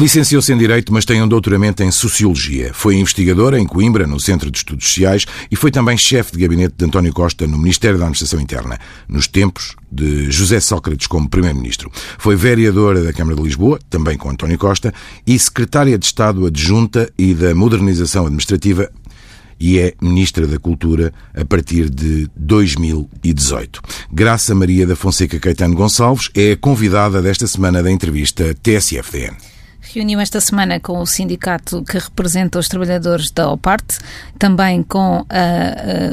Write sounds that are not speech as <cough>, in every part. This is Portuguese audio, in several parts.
Licenciou-se em Direito, mas tem um doutoramento em Sociologia. Foi investigadora em Coimbra, no Centro de Estudos Sociais, e foi também chefe de gabinete de António Costa no Ministério da Administração Interna, nos tempos de José Sócrates como Primeiro-Ministro. Foi vereadora da Câmara de Lisboa, também com António Costa, e secretária de Estado Adjunta e da Modernização Administrativa e é Ministra da Cultura a partir de 2018. Graça Maria da Fonseca Caetano Gonçalves é a convidada desta semana da entrevista TSFDN reuniu esta semana com o sindicato que representa os trabalhadores da OPART, também com uh, uh,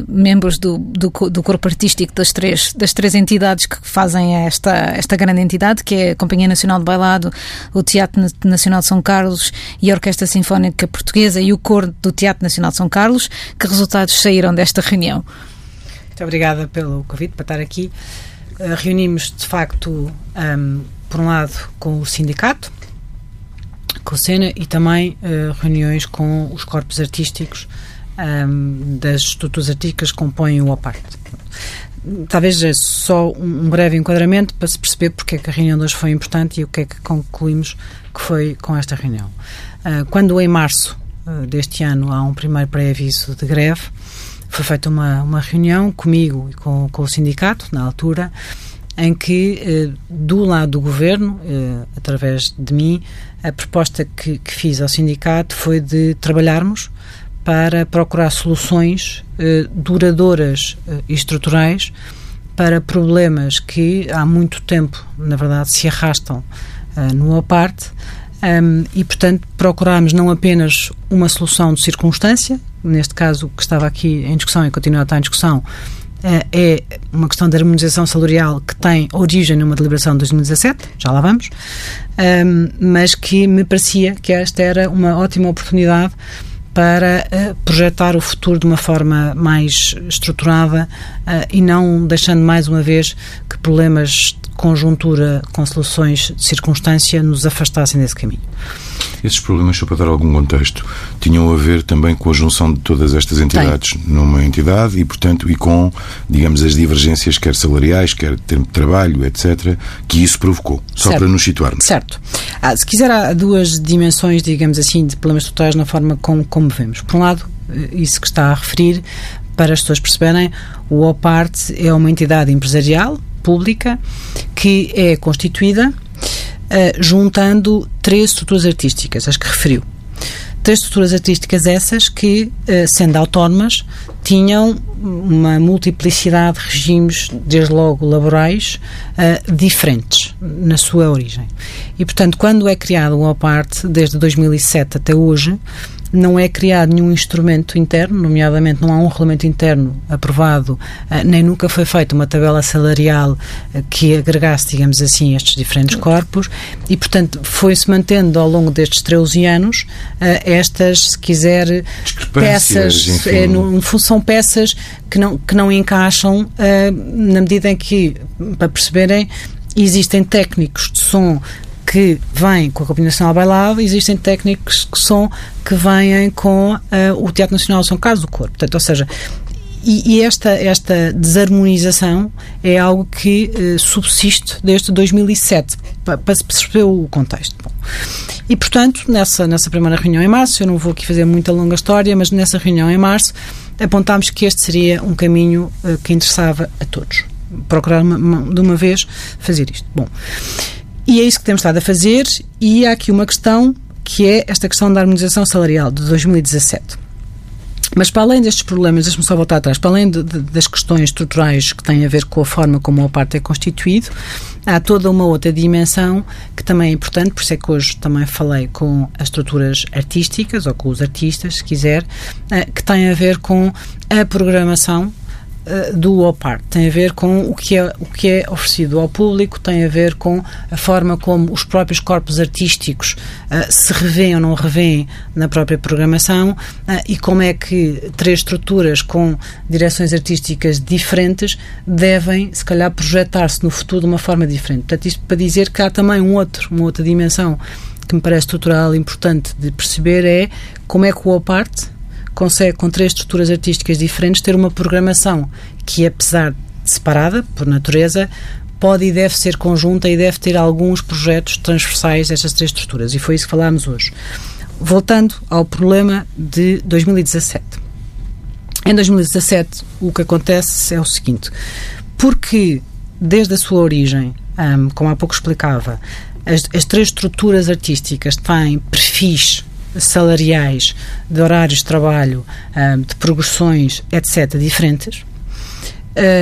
membros do, do, do, corpo artístico das três, das três entidades que fazem esta, esta grande entidade, que é a Companhia Nacional de Bailado, o Teatro Nacional de São Carlos e a Orquestra Sinfónica Portuguesa e o Coro do Teatro Nacional de São Carlos. Que resultados saíram desta reunião? Muito obrigada pelo convite para estar aqui. Uh, reunimos, de facto, um, por um lado, com o sindicato, com o SENA e também uh, reuniões com os corpos artísticos um, ehm, das estruturas artísticas que compõem o APART. Talvez é só um breve enquadramento para se perceber porque é que a reunião de hoje foi importante e o que é que concluímos que foi com esta reunião. Uh, quando em março uh, deste ano há um primeiro pré-aviso de greve, foi feita uma, uma reunião comigo e com, com o sindicato, na altura, em que, eh, do lado do governo, eh, através de mim, a proposta que, que fiz ao sindicato foi de trabalharmos para procurar soluções eh, duradouras e estruturais para problemas que há muito tempo, na verdade, se arrastam no APARTE um, e, portanto, procurámos não apenas uma solução de circunstância, neste caso que estava aqui em discussão e continua a estar em discussão, é, é uma questão de harmonização salarial que tem origem numa deliberação de 2017, já lá vamos, um, mas que me parecia que esta era uma ótima oportunidade para uh, projetar o futuro de uma forma mais estruturada uh, e não deixando mais uma vez que problemas conjuntura com soluções de circunstância nos afastassem desse caminho. Esses problemas, só para dar algum contexto, tinham a ver também com a junção de todas estas entidades Tem. numa entidade e, portanto, e com, digamos, as divergências, quer salariais, quer tempo de trabalho, etc., que isso provocou. Só certo. para nos situarmos. Certo. Ah, se quiser, há duas dimensões, digamos assim, de problemas totais na forma como, como vemos. Por um lado, eh, isso que está a referir, para as pessoas perceberem, o OPART é uma entidade empresarial, pública, que é constituída uh, juntando três estruturas artísticas, as que referiu. Três estruturas artísticas essas que, uh, sendo autónomas, tinham uma multiplicidade de regimes, desde logo laborais, uh, diferentes na sua origem. E, portanto, quando é criado o OPART, desde 2007 até hoje, não é criado nenhum instrumento interno, nomeadamente não há um regulamento interno aprovado, eh, nem nunca foi feita uma tabela salarial eh, que agregasse, digamos assim, estes diferentes corpos. E, portanto, foi-se mantendo ao longo destes 13 anos eh, estas, se quiser, peças, é, no, são peças que não, que não encaixam na medida em que, para perceberem, existem técnicos de som que vêm com a Companhia Nacional Bailado, existem técnicos que são que vêm com uh, o Teatro Nacional São Carlos do Corpo. Portanto, ou seja, e, e, esta, esta desarmonização é algo que uh, subsiste desde 2007, para, se perceber o contexto. Bom, e, portanto, nessa, nessa primeira reunião em março, eu não vou aqui fazer muita longa história, mas nessa reunião em março apontámos que este seria um caminho uh, que interessava a todos. Procurar uma, uma, de uma vez fazer isto. Bom, e é isso que temos estado a fazer, e há aqui uma questão que é esta questão da harmonização salarial de 2017. Mas para além destes problemas, deixe-me só voltar atrás, para além de, de, das questões estruturais que têm a ver com a forma como o parte é constituído, há toda uma outra dimensão que também é importante, por isso é que hoje também falei com as estruturas artísticas, ou com os artistas, se quiser, eh, que tem a ver com a programação do OPAR. Tem a ver com o que, é, o que é oferecido ao público, tem a ver com a forma como os próprios corpos artísticos uh, se revêem ou não revêem na própria programação uh, e como é que três estruturas com direções artísticas diferentes devem, se calhar, projetar-se no futuro de uma forma diferente. Portanto, isto para dizer que há também um outro, uma outra dimensão que me parece estrutural importante de perceber é como é que o OPART consegue, com três estruturas artísticas diferentes, ter uma programação que, apesar de separada, por natureza, pode e deve ser conjunta e deve ter alguns projetos transversais destas três estruturas. E foi isso que falámos hoje. Voltando ao problema de 2017. Em 2017, o que acontece é o seguinte: porque desde a sua origem, um, como há pouco explicava, as, as três estruturas artísticas têm perfis salariais, de horários de trabalho, de progressões, etc., diferentes.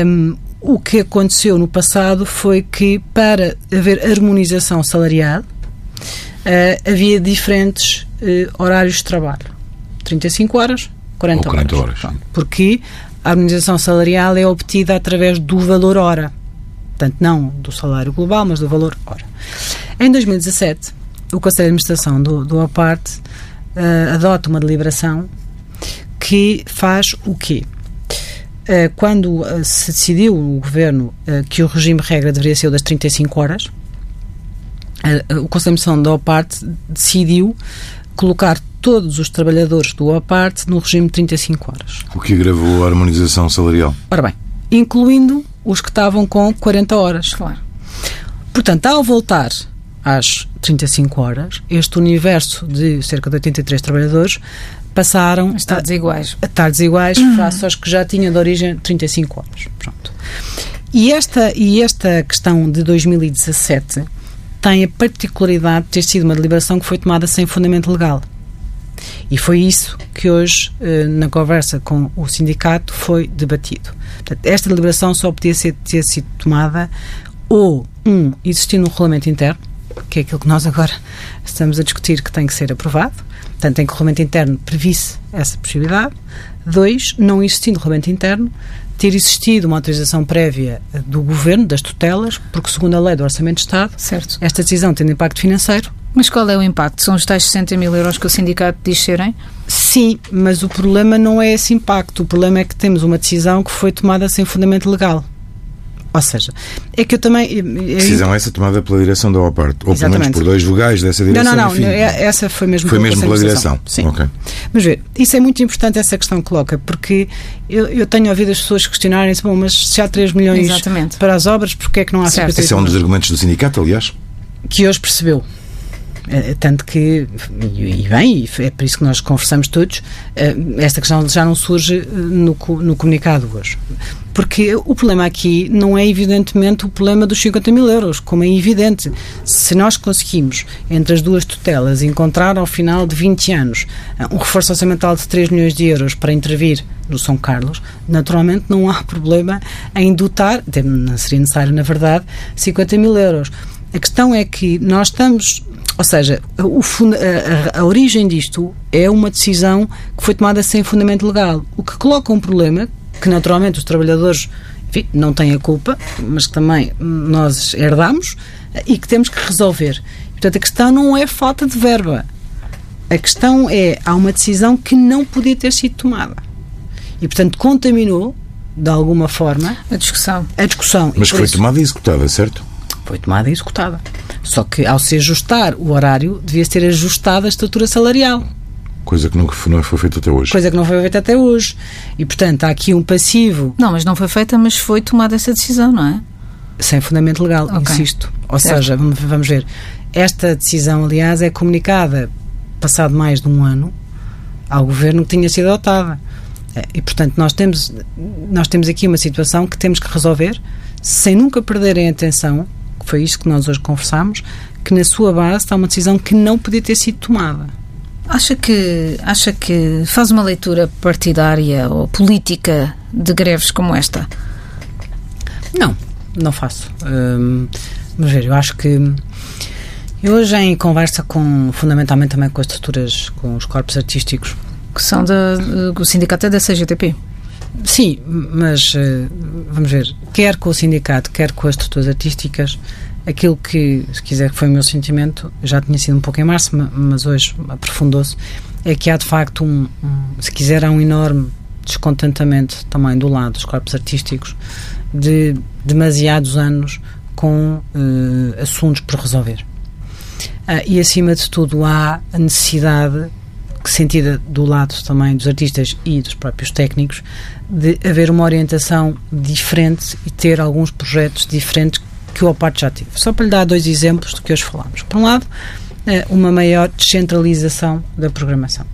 Um, o que aconteceu no passado foi que, para haver harmonização salarial, uh, havia diferentes uh, horários de trabalho. 35 horas, 40, 40 horas. horas. Porque a harmonização salarial é obtida através do valor hora. Portanto, não do salário global, mas do valor hora. Em 2017, o Conselho de Administração do, do APART uh, adota uma deliberação que faz o quê? Uh, quando uh, se decidiu no governo que o regime regra deveria ser o das 35 horas, o Conselho de Administração do APART decidiu colocar todos os trabalhadores do APART no regime de 35 horas. O que agravou a harmonização salarial? Ora bem, incluindo os que estavam com 40 horas. Claro. Portanto, ao voltar às 35 horas, este universo de cerca de 83 trabalhadores passaram a estar desiguais, a estar desiguais uhum. face aos que já tinham de origem 35 horas. Pronto. E esta, e esta questão de 2017 tem a particularidade de ter sido uma deliberação que foi tomada sem fundamento legal. E foi isso que hoje, eh, na conversa com o sindicato, foi debatido. Portanto, esta deliberação só podia ser, ter sido tomada ou, um, existindo um regulamento interno, que é aquilo que nós agora estamos a discutir que tem que ser aprovado, portanto, em que o regulamento interno previsse essa possibilidade. Dois, não existindo regulamento interno, ter existido uma autorização prévia do governo, das tutelas, porque, segundo a lei do Orçamento de Estado, certo. esta decisão tem impacto financeiro. Mas qual é o impacto? São os tais 60 mil euros que o sindicato diz serem? Sim, mas o problema não é esse impacto. O problema é que temos uma decisão que foi tomada sem fundamento legal. Ou seja, é que eu também. Eu, Decisão essa tomada pela direção da OPART, ou pelo menos por dois vogais dessa direção. Não, não, não. Enfim, essa foi mesmo Foi mesmo pela direção. Sim. Okay. Mas ver, isso é muito importante, essa questão que coloca, porque eu, eu tenho ouvido as pessoas questionarem-se, bom, mas se há 3 milhões Exatamente. para as obras, porquê é que não há Certo. Esse é um dos argumentos do sindicato, aliás. Que hoje percebeu. É, tanto que, e, e bem, é por isso que nós conversamos todos, eh, esta questão já não surge eh, no, no comunicado hoje. Porque o problema aqui não é evidentemente o problema dos 50 mil euros, como é evidente. Se nós conseguimos, entre as duas tutelas, encontrar ao final de 20 anos eh, um reforço orçamental de 3 milhões de euros para intervir no São Carlos, naturalmente não há problema em dotar, não seria necessário, na verdade, 50 mil euros. A questão é que nós estamos ou seja, o, a, a, a, origem disto é uma decisão que foi tomada sem fundamento legal, o que coloca um problema que naturalmente os trabalhadores enfim, não têm a culpa, mas que também nós herdamos e que temos que resolver. Portanto, a questão não é falta de verba. A questão é, há uma decisão que não podia ter sido tomada. E, portanto, contaminou, de alguma forma, a discussão. A discussão. Mas foi isso, tomada e executada, certo? Foi tomada e executada. Só que, ao se ajustar o horário, devia ser ajustada a estrutura salarial. Coisa que não foi feita até hoje. Coisa que não foi feita até hoje. E, portanto, há aqui um passivo. Não, mas não foi feita, mas foi tomada essa decisão, não é? Sem fundamento legal, okay. insisto. Ou certo. seja, vamos, ver. Esta decisão, aliás, é comunicada passado mais de um ano ao governo que tinha sido adotada. E, portanto, nós temos, nós temos aqui uma situação que temos que resolver sem nunca perderem a atenção foi isso que nós hoje conversámos, que na sua base está uma decisão que não podia ter sido tomada. Acha que, acha que faz uma leitura partidária ou política de greves como esta? Não, não faço. Hum, mas ver, eu acho que eu hoje em conversa com, fundamentalmente também com as estruturas, com os corpos artísticos. Que são da, do sindicato é da CGTP? Sim, mas eh, vamos ver, quer com o sindicato, quer com as estruturas artísticas, aquilo que, se quiser, que foi o meu sentimento, já tinha sido um pouco em março, mas hoje aprofundou-se, é que há de facto um, um, se quiser, há um enorme descontentamento também do lado dos corpos artísticos de demasiados anos com uh, assuntos por resolver. Uh, e acima de tudo há a necessidade sentida do lado também dos artistas e dos próprios técnicos, de haver uma orientação diferente e ter alguns projetos diferentes que o OPAT já teve. Só para lhe dar dois exemplos do que hoje falamos. Por um lado, uma maior descentralização da programação.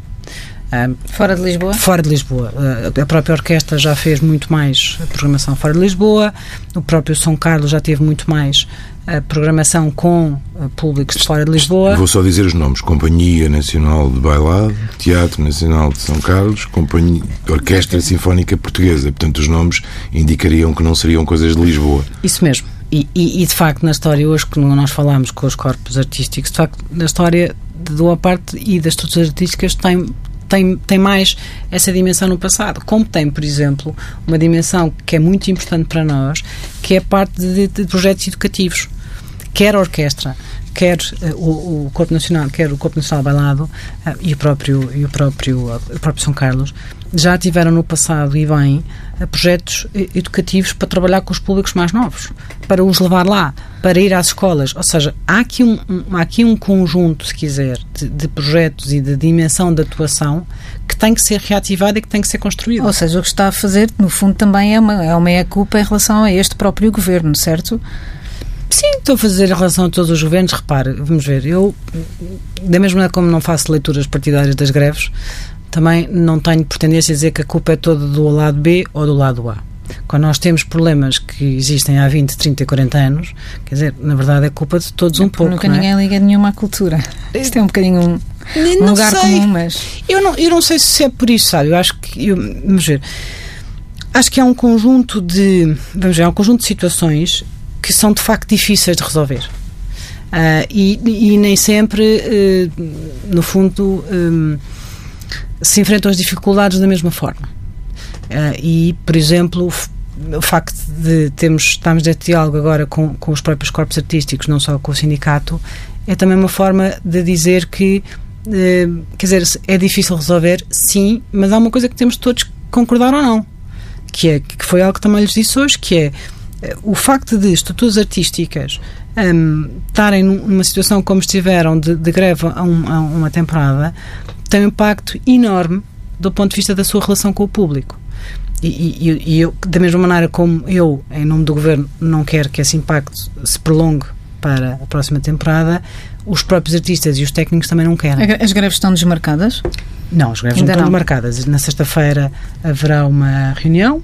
fora de Lisboa? Fora de Lisboa. a própria orquestra já fez muito mais programação fora de Lisboa, o próprio São Carlos já teve muito mais a programação com públicos de fora de Lisboa. Vou só dizer os nomes: Companhia Nacional de Bailado, Teatro Nacional de São Carlos, Companhia, Orquestra Sinfónica Portuguesa. Portanto, os nomes indicariam que não seriam coisas de Lisboa. Isso mesmo. E, e, e, de facto, na história hoje, que nós falámos com os corpos artísticos, de facto, na história de uma parte e das estruturas artísticas tem, tem, tem mais essa dimensão no passado. Como tem, por exemplo, uma dimensão que é muito importante para nós, que é a parte de, de projetos educativos. Quer a orquestra, quer uh, o, o, Corpo Nacional, quer o Corpo Nacional Bailado uh, e o próprio e o próprio uh, o próprio São Carlos já tiveram no passado e bem projetos educativos para trabalhar com os públicos mais novos, para os levar lá, para ir às escolas. Ou seja, há aqui um, um há aqui um conjunto, se quiser, de, de, projetos e de dimensão de atuação que tem que ser reativado e que tem que ser construído. Ou seja, o que está a fazer, no fundo, também é uma, é uma meia-culpa em relação a este próprio governo, certo? Sim, estou a fazer em relação a todos os governos. Repare, vamos ver, eu, da mesma maneira como não faço leituras partidárias das greves, também não tenho por tendência a dizer que a culpa é toda do lado B ou do lado A. Quando nós temos problemas que existem há 20, 30, 40 anos, quer dizer, na verdade é culpa de todos um pouco. Nunca não é? ninguém liga nenhuma à cultura. Isto é um bocadinho um, lugar sei. comum, mas. Eu não, eu não sei se é por isso, sabe? Eu acho que. Eu, vamos ver. Acho que há um conjunto de. Vamos ver, há um conjunto de situações que são de facto difíceis de resolver. Uh, e, e, nem sempre, uh, no fundo, um, se enfrentam as dificuldades da mesma forma. Uh, e, por exemplo, o, facto de termos, estamos neste diálogo agora com, com os próprios corpos artísticos, não só com o sindicato, é também uma forma de dizer que, quer dizer, é difícil resolver, sim, mas há uma coisa que temos todos que concordar ou não, que, é, que foi algo que também lhes disse hoje, que é o facto de estruturas artísticas um, estarem numa situação como estiveram de, de greve a, um, a, uma temporada tem um impacto enorme do ponto de vista da sua relação com o público. E, e, e eu, da mesma maneira como eu, em nome do governo, não quero que esse impacto se prolongue para a próxima temporada, os próprios artistas e os técnicos também não querem. As greves estão desmarcadas? Não, as greves Ainda não estão desmarcadas. Na sexta-feira haverá uma reunião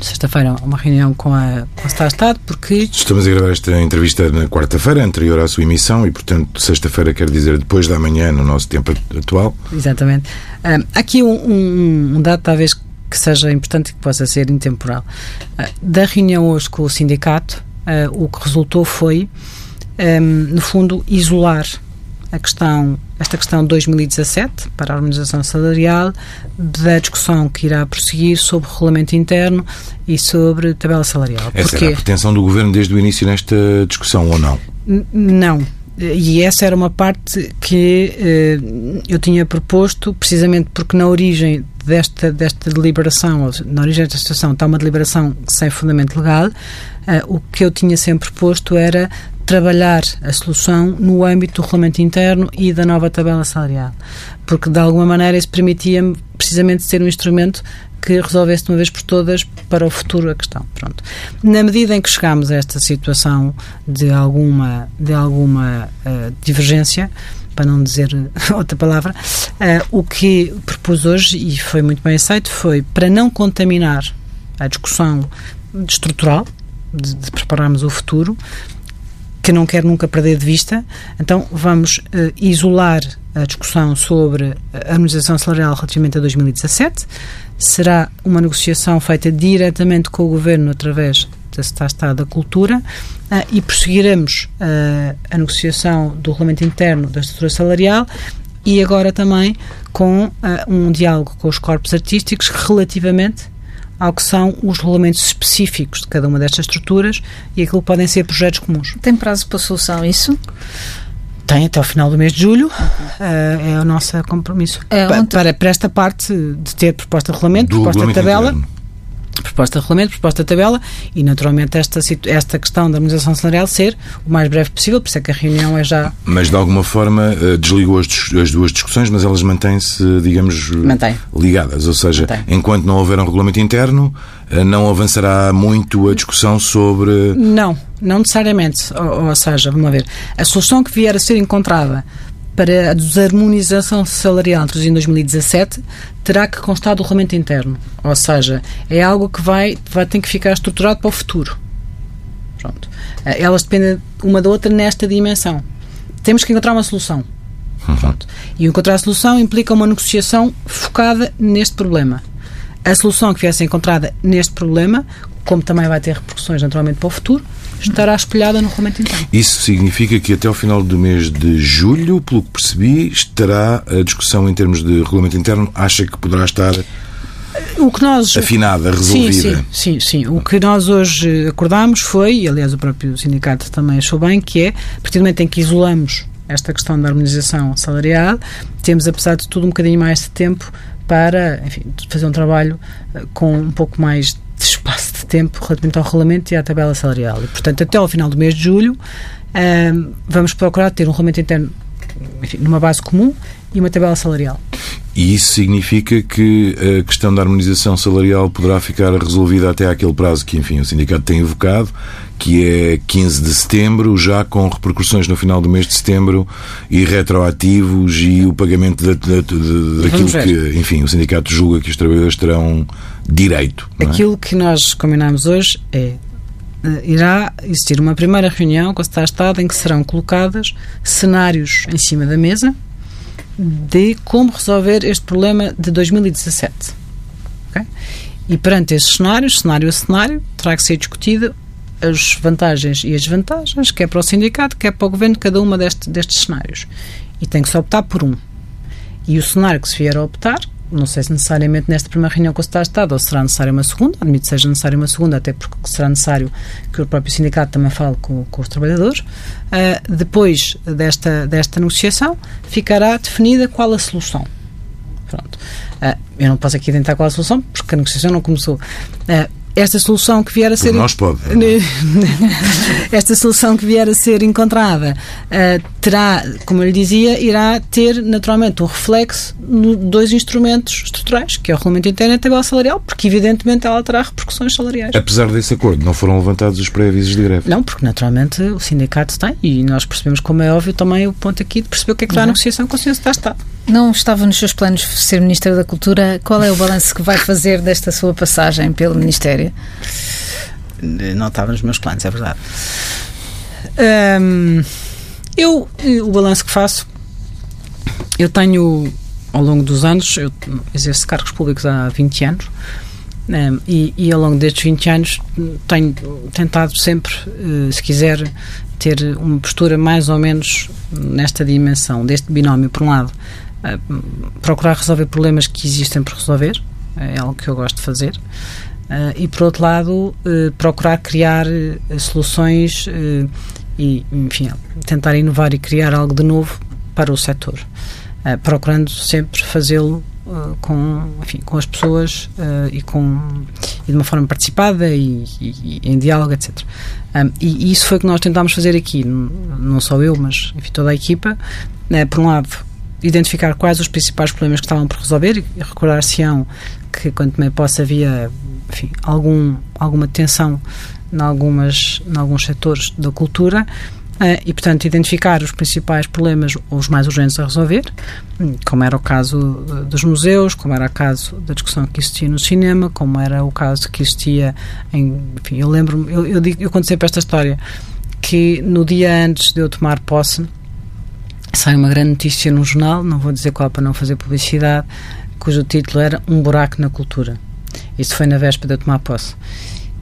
sexta-feira uma reunião com a, com a Estado, porque... Estamos a gravar esta entrevista na quarta-feira, anterior à sua emissão, e, portanto, sexta-feira quer dizer depois da manhã, no nosso tempo atual. Exatamente. Um, aqui um, um, um, dado, talvez, que seja importante e que possa ser intemporal. Uh, da reunião hoje com o sindicato, uh, o que resultou foi, no fundo, isolar a questão, esta questão de 2017 para a harmonização salarial, da discussão que irá prosseguir sobre o regulamento interno e sobre tabela salarial. Essa Porquê? era a pretensão do Governo desde o início nesta discussão, ou não? N não. E essa era uma parte que eh, eu tinha proposto, precisamente porque na origem desta, desta deliberação, na origem desta situação, está uma deliberação sem fundamento legal, eh, o que eu tinha sempre proposto era trabalhar a solução no âmbito do regulamento interno e da nova tabela salarial. Porque, de alguma maneira, isso permitia-me precisamente ser um instrumento que resolvesse de uma vez por todas para o futuro a questão. Pronto. Na medida em que chegamos a esta situação de alguma, de alguma uh, divergência, para não dizer <laughs> outra palavra, uh, o que propus hoje, e foi muito bem aceito, foi para não contaminar a discussão estrutural, de, de prepararmos o futuro, que não quero nunca perder de vista. Então, vamos uh, isolar a discussão sobre a harmonização salarial relativamente a 2017. Será uma negociação feita diretamente com o Governo através da Estado da Cultura uh, e prosseguiremos uh, a negociação do regulamento interno da estrutura salarial e agora também com um diálogo com os corpos artísticos relativamente ao que são os regulamentos específicos de cada uma destas estruturas e aquilo podem ser projetos comuns. Tem prazo para solução isso? Tem até o final do mês de julho, uh, é o nosso compromisso. É, para, para, esta parte de ter proposta de regulamento, do proposta de tabela. Interno. Proposta de regulamento, proposta de tabela e, naturalmente, esta, esta questão da harmonização salarial ser o mais breve possível, por isso é que a reunião é já. Mas, de alguma forma, eh, desligou as, as duas discussões, mas elas mantêm-se, digamos, Mantém. ligadas. Ou seja, Mantém. enquanto não houver um regulamento interno, eh, não avançará muito a discussão sobre. Não, não necessariamente. Ou, ou seja, vamos lá ver. A solução que vier a ser encontrada para a desarmonização salarial introduzida em 2017 terá que constar do regulamento interno. Ou seja, é algo que vai, vai ter que ficar estruturado para o futuro. Pronto. Eh, Elas dependem uma da outra nesta dimensão. Temos que encontrar uma solução. Pronto. E encontrar a solução implica uma negociação focada neste problema. A solução que vier a ser encontrada neste problema, como também vai ter repercussões naturalmente para o futuro, estará espelhada no regulamento interno. Isso significa que até ao final do mês de julho, pelo que percebi, estará a discussão em termos de regulamento interno. Acha que poderá estar O que nós afinada, resolvida? sim, sim, sim. O que nós hoje acordámos foi, e aliás o próprio sindicato também achou bem, que é, a partir do momento em que isolamos esta questão da harmonização salarial, temos, apesar de tudo, um bocadinho mais de tempo para, enfim, fazer um trabalho eh, com um pouco mais de espaço de tempo relativamente ao regulamento e à tabela salarial. E, portanto, até ao final do mês de julho, ahm, vamos procurar ter um regulamento interno enfim, numa base comum e uma tabela salarial. E isso significa que a questão da harmonização salarial poderá ficar resolvida até àquele prazo que, enfim, o sindicato tem evocado, que é 15 de setembro, já com repercussões no final do mês de setembro e retroativos e o pagamento da, da, da- daquilo que, enfim, o sindicato julga que os trabalhadores terão direito. é? Aquilo que nós combinamos hoje é eh, irá existir uma primeira reunião com de Estado em que serão colocadas cenários em cima da mesa de como resolver este problema de 2017. ok? E perante esses cenários, cenário a cenário, terá que ser discutida as vantagens e as desvantagens, quer para o sindicato, quer para o governo, cada uma deste- destes cenários. E tem que se optar por um. E o cenário que se vier a optar, não sei se necessariamente nesta primeira reunião com o Secretário de Estado ou será necessária uma segunda, admito que seja necessária uma segunda, até porque será necessário que o próprio sindicato também fale com, com os trabalhadores. Ah, depois desta, desta negociação, ficará definida qual a solução. Pronto. Ah, eu não posso aqui tentar qual a solução, porque a negociação não começou. Ah, esta solução que vier a ser. nós pode. <laughs> Esta solução que vier a ser encontrada ah, terá, como eu lhe dizia, irá ter naturalmente um reflexo nos dois instrumentos estruturais, que é o regulamento interno e a tabela salarial, porque evidentemente ela terá repercussões salariais. Apesar desse acordo, não foram levantados os pré-avisos de greve. Não, porque naturalmente o sindicato tem e nós percebemos, como é óbvio, também o ponto aqui de perceber o que é que está a negociação com o de Estado. Não estava nos seus planos ser Ministra da Cultura. Qual é o balanço que vai fazer desta sua passagem pelo Ministério? Não estava nos meus planos, é verdade. Hum, eu, eh, o balanço que faço, eu tenho, ao longo dos anos, eu exerço cargos públicos há 20 anos, hum, e, e ao longo destes 20 anos tenho tentado sempre, eh, se quiser, ter uma postura mais ou menos nesta dimensão, deste binómio, por um lado, procurar resolver problemas que existem por resolver, é algo que eu gosto de fazer. Uh, e por outro lado uh, procurar criar uh, soluções e enfim tentar inovar e criar algo de novo para o setor. Procurando sempre fazê-lo com enfim com as pessoas e com e de uma forma participada e, e, e em diálogo etc um, e, isso foi o que nós tentámos fazer aqui não só eu mas enfim toda a equipa. Por um lado identificar quais os principais problemas que estavam por resolver e recordar-se-ão que quanto me possa havia enfim, algum, alguma tensão em, algumas, em alguns setores da cultura uh, e, portanto, identificar os principais problemas ou os mais urgentes a resolver, como era o caso uh, dos museus, como era o caso da discussão que existia no cinema, como era o caso que existia em. Enfim, eu lembro-me, eu, eu, digo, eu conto sempre esta história, que no dia antes de eu tomar posse, sai uma grande notícia num jornal, não vou dizer qual para não fazer publicidade, cujo título era Um Buraco na Cultura. Isso foi na véspera de eu tomar posse.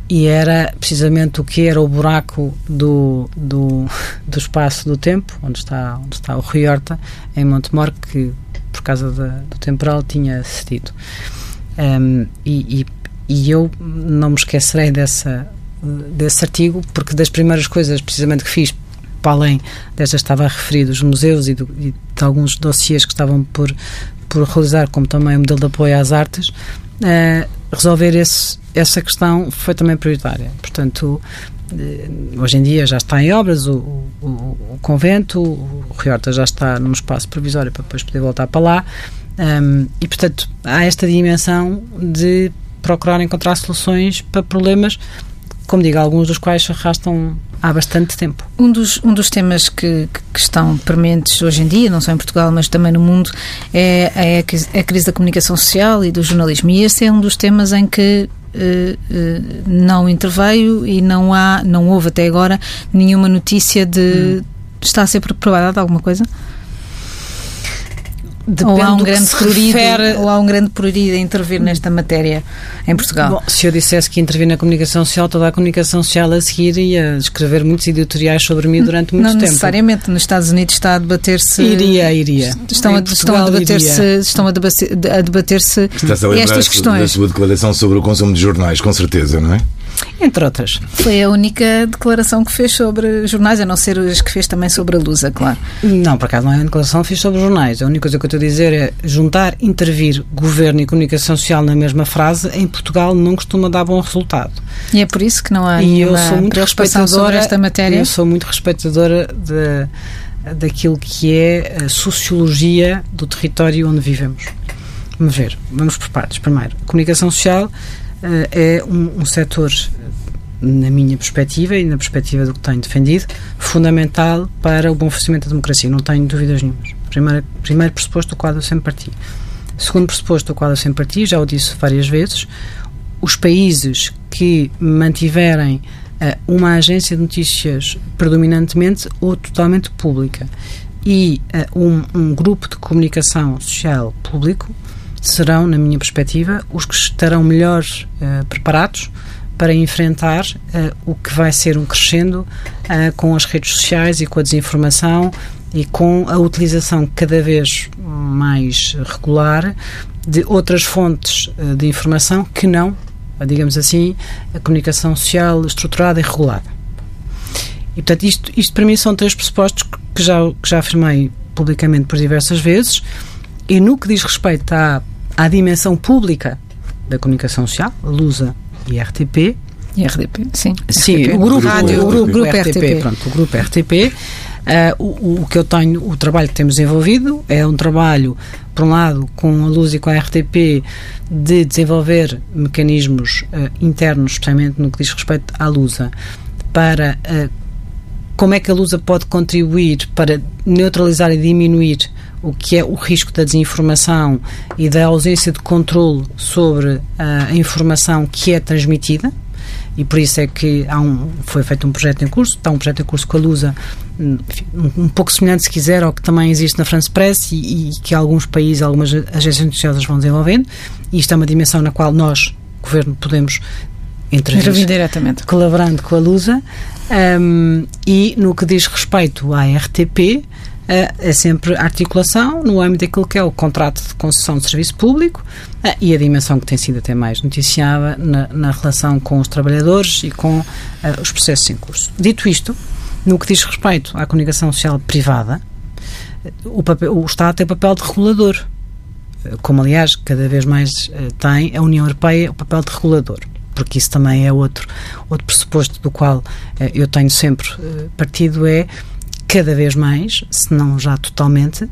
E era precisamente o que era o buraco do, do, <laughs> do espaço do tempo, onde está, onde está o Rio Horta, em Montemor, que por causa do temporal tinha cedido. Um, e, e, e, eu não me esquecerei dessa, desse artigo, porque das primeiras coisas precisamente que fiz, para além destas estava a referir dos museus e, do, e de alguns dossiês que estavam por, por realizar, como também o modelo de apoio às artes, Uh, resolver esse, essa questão foi também prioritária. Portanto, eh, hoje em dia já está em obras o, o, o convento, o Riorta já está num espaço provisório para depois poder voltar para lá. Um, e, portanto, há esta dimensão de procurar encontrar soluções para problemas, como digo, alguns dos quais se arrastam há bastante tempo. Um dos, um dos temas que, que estão prementes hoje em dia, não só em Portugal, mas também no mundo, é, é a crise da comunicação social e do jornalismo. E esse é um dos temas em que Uh, uh, não interveio e não há, não houve até agora nenhuma notícia de hum. está a ser preparada alguma coisa? Depende ou há um grande prurido, refere... ou há um grande prurido a intervir nesta matéria em Portugal. Bom, se eu dissesse que intervir na comunicação social, toda a comunicação social a seguir ia escrever muitos editoriais sobre mim durante muito não tempo. Não necessariamente. Nos Estados Unidos está a debater-se. Iria, iria. Estão, a, estão a debater-se estão a debater-se estas questões. da sua declaração sobre o consumo de jornais, com certeza, não é? Entre outras. Foi a única declaração que fez sobre jornais, a não ser as que fez também sobre a Lusa, claro. Não, por acaso não é uma declaração que fez sobre jornais. A única coisa que eu estou a dizer é juntar, intervir governo e comunicação social na mesma frase, em Portugal não costuma dar bom resultado. E é por isso que não há e eu sou muito respeitadora esta matéria. Eu sou muito respeitadora de, daquilo que é a sociologia do território onde vivemos. Vamos ver, vamos por partes. Primeiro, a comunicação social é um, um setor na minha perspectiva e na perspectiva do que tenho defendido, fundamental para o bom funcionamento da democracia. Não tenho dúvidas nenhumas. Primeiro, primeiro pressuposto do qual eu sempre parti. Segundo pressuposto do qual eu sempre parti, já o disse várias vezes, os países que mantiverem uh, uma agência de notícias predominantemente ou totalmente pública e uh, um, um grupo de comunicação social público serão, na minha perspectiva, os que estarão melhor uh, preparados para enfrentar uh, o que vai ser um crescendo uh, com as redes sociais e com a desinformação e com a utilização cada vez mais regular de outras fontes de informação que não, digamos assim, a comunicação social estruturada e regulada. E, portanto, isto, isto para mim são três pressupostos que já, que já afirmei publicamente por diversas vezes e no que diz respeito à, à dimensão pública da comunicação social, Lusa e RTP. E RTP, sim. Sim, RTP. o grupo, Rádio, o, grupo, grupo RTP, RTP. Pronto, o grupo RTP. Uh, o, o, que eu tenho, o trabalho que temos desenvolvido é um trabalho, por um lado, com a Luz e com a RTP, de desenvolver mecanismos uh, internos, especialmente no que diz respeito à Lusa, para uh, como é que a Lusa pode contribuir para neutralizar e diminuir o que é o risco da desinformação e da ausência de controle sobre a informação que é transmitida e por isso é que há um, foi feito um projeto em curso, está um projeto em curso com a Lusa, um, um pouco semelhante, se quiser, ao que também existe na France Press e, e que alguns países, algumas agências noticiosas vão desenvolvendo. E isto é uma dimensão na qual nós, Governo, podemos intervir diretamente. colaborando com a Lusa. Um, e no que diz respeito à RTP, é sempre articulação no âmbito daquilo que é o contrato de concessão de serviço público e a dimensão que tem sido até mais noticiada na, na relação com os trabalhadores e com os processos em curso. Dito isto, no que diz respeito à comunicação social privada, o, papel, o Estado tem papel de regulador, como aliás cada vez mais tem a União Europeia o papel de regulador porque isso também é outro, outro pressuposto do qual eu tenho sempre partido, é cada vez mais, se não já totalmente,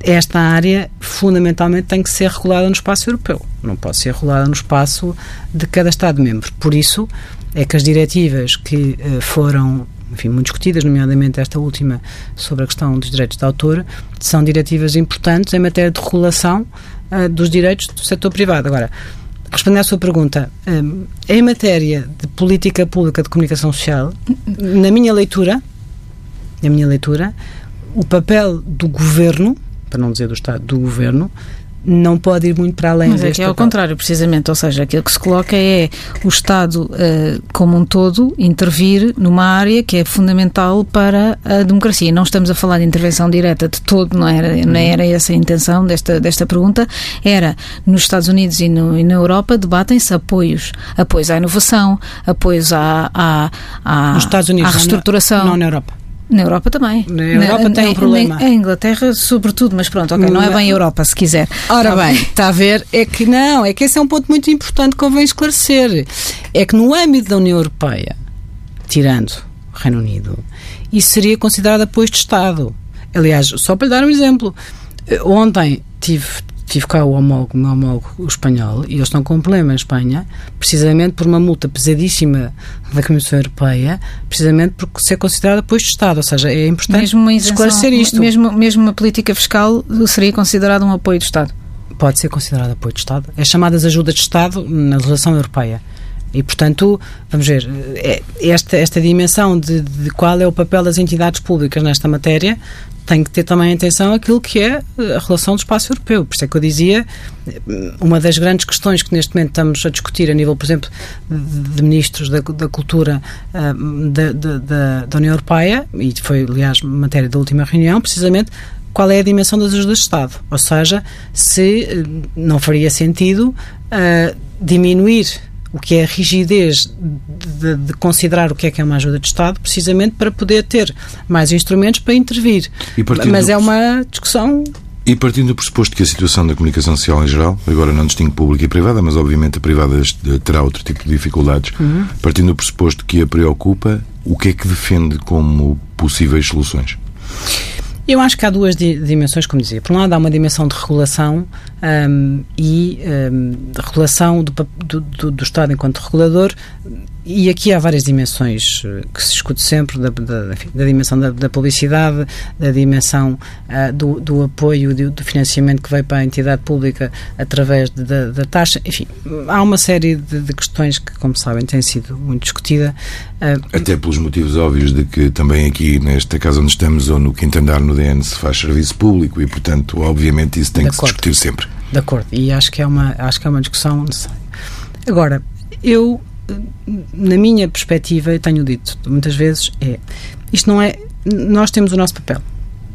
esta área fundamentalmente tem que ser regulada no espaço europeu, não pode ser regulada no espaço de cada Estado-membro. Por isso é que as diretivas que uh, foram enfim, muito discutidas, nomeadamente esta última sobre a questão dos direitos de autor, são diretivas importantes em matéria de regulação uh, dos direitos do setor privado. Agora, respondendo à sua pergunta, um, em matéria de política pública de comunicação social, na minha leitura, na minha leitura, o papel do governo, para não dizer do Estado, do governo, não pode ir muito para além Mas aqui é ao contrário, precisamente, ou seja, aquilo que se coloca é o Estado uh, como um todo intervir numa área que é fundamental para a democracia. Não estamos a falar de intervenção direta de todo, não era, não era essa a intenção desta, desta pergunta, era nos Estados Unidos e, no, e na Europa debatem-se apoios, apoios à inovação, apoios à, à, à, Unidos, à reestruturação. Não, não na Europa. Na Europa também. Na Europa na, tem um problema. Na, Inglaterra, sobretudo, mas pronto, ok, não é bem Europa, se quiser. Ora tá bem, está a ver? É que não, é que esse é um ponto muito importante que convém esclarecer. É que no âmbito da União Europeia, tirando o Reino Unido, isso seria considerado apoio de Estado. Aliás, só para lhe dar um exemplo, eh, ontem tive tive cá o homólogo, meu homólogo o espanhol, e eles estão com um problema em Espanha, precisamente por uma multa pesadíssima da Comissão Europeia, precisamente por ser considerada apoio de Estado. Ou seja, é importante mesmo esclarecer isto. Mesmo, mesmo uma política fiscal seria considerada um apoio de Estado? Pode ser considerada apoio de Estado. É chamadas ajudas de Estado na legislação europeia. E, portanto, vamos ver, é, esta, esta dimensão de, de, qual é o papel das entidades públicas nesta matéria tem que ter também atenção aquilo que é a relação do espaço europeu. Por isso é que eu dizia, uma das grandes questões que neste momento estamos a discutir a nível, por exemplo, de, ministros da, da cultura da, da, da, União Europeia, e foi, aliás, matéria da última reunião, precisamente, qual é a dimensão das ajudas de Estado. Ou seja, se não faria sentido uh, diminuir o que é a rigidez de, de, considerar o que é que é uma ajuda de Estado, precisamente para poder ter mais instrumentos para intervir. Mas é uma discussão e partindo do pressuposto que a situação da comunicação social em geral, agora não distingue pública e privada, mas obviamente a privada terá outro tipo de dificuldades, uhum. partindo do pressuposto que a preocupa, o que é que defende como possíveis soluções? Eu acho que há duas dimensões, como dizia. Por um lado, há uma dimensão de regulação um, e um, de regulação do, do, do, Estado enquanto regulador e aqui há várias dimensões eh, que se discute sempre, da, da, enfim, da dimensão da, da, publicidade, da dimensão uh, do, do, apoio, do, do, financiamento que veio para a entidade pública através da, da taxa. Enfim, há uma série de, de, questões que, como sabem, têm sido muito discutida. Uh, Até pelos motivos óbvios de que também aqui, nesta casa onde estamos, ou no quinto andar no DN, se faz serviço público e, portanto, obviamente isso tem que se discutir sempre. De acordo, e acho que é uma, acho que é uma discussão necessária. Agora, eu na minha perspectiva, eu tenho dito muitas vezes, é isto não é. Nós temos o nosso papel,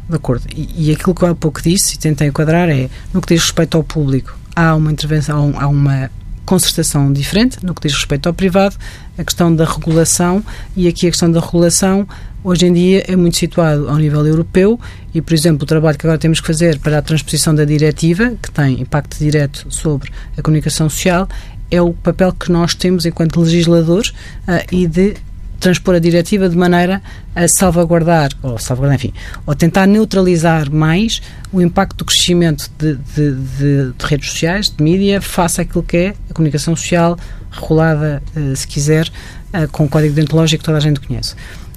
de acordo. E, e aquilo que eu há pouco disse e tentei enquadrar é no que diz respeito ao público, há uma intervenção, há uma concertação diferente. No que diz respeito ao privado, a questão da regulação, e aqui a questão da regulação, hoje em dia, é muito situado ao nível europeu e, por exemplo, o trabalho que agora temos que fazer para a transposição da diretiva, que tem impacto direto sobre a comunicação social, é o papel que nós temos enquanto legisladores uh, e de transpor a diretiva de maneira a salvaguardar, ou salvaguardar, enfim, ou tentar neutralizar mais o impacto do crescimento de, de, de, de redes sociais, de mídia, face àquilo que é a comunicação social regulada, uh, se quiser, uh, com o código deontológico que toda a gente conhece.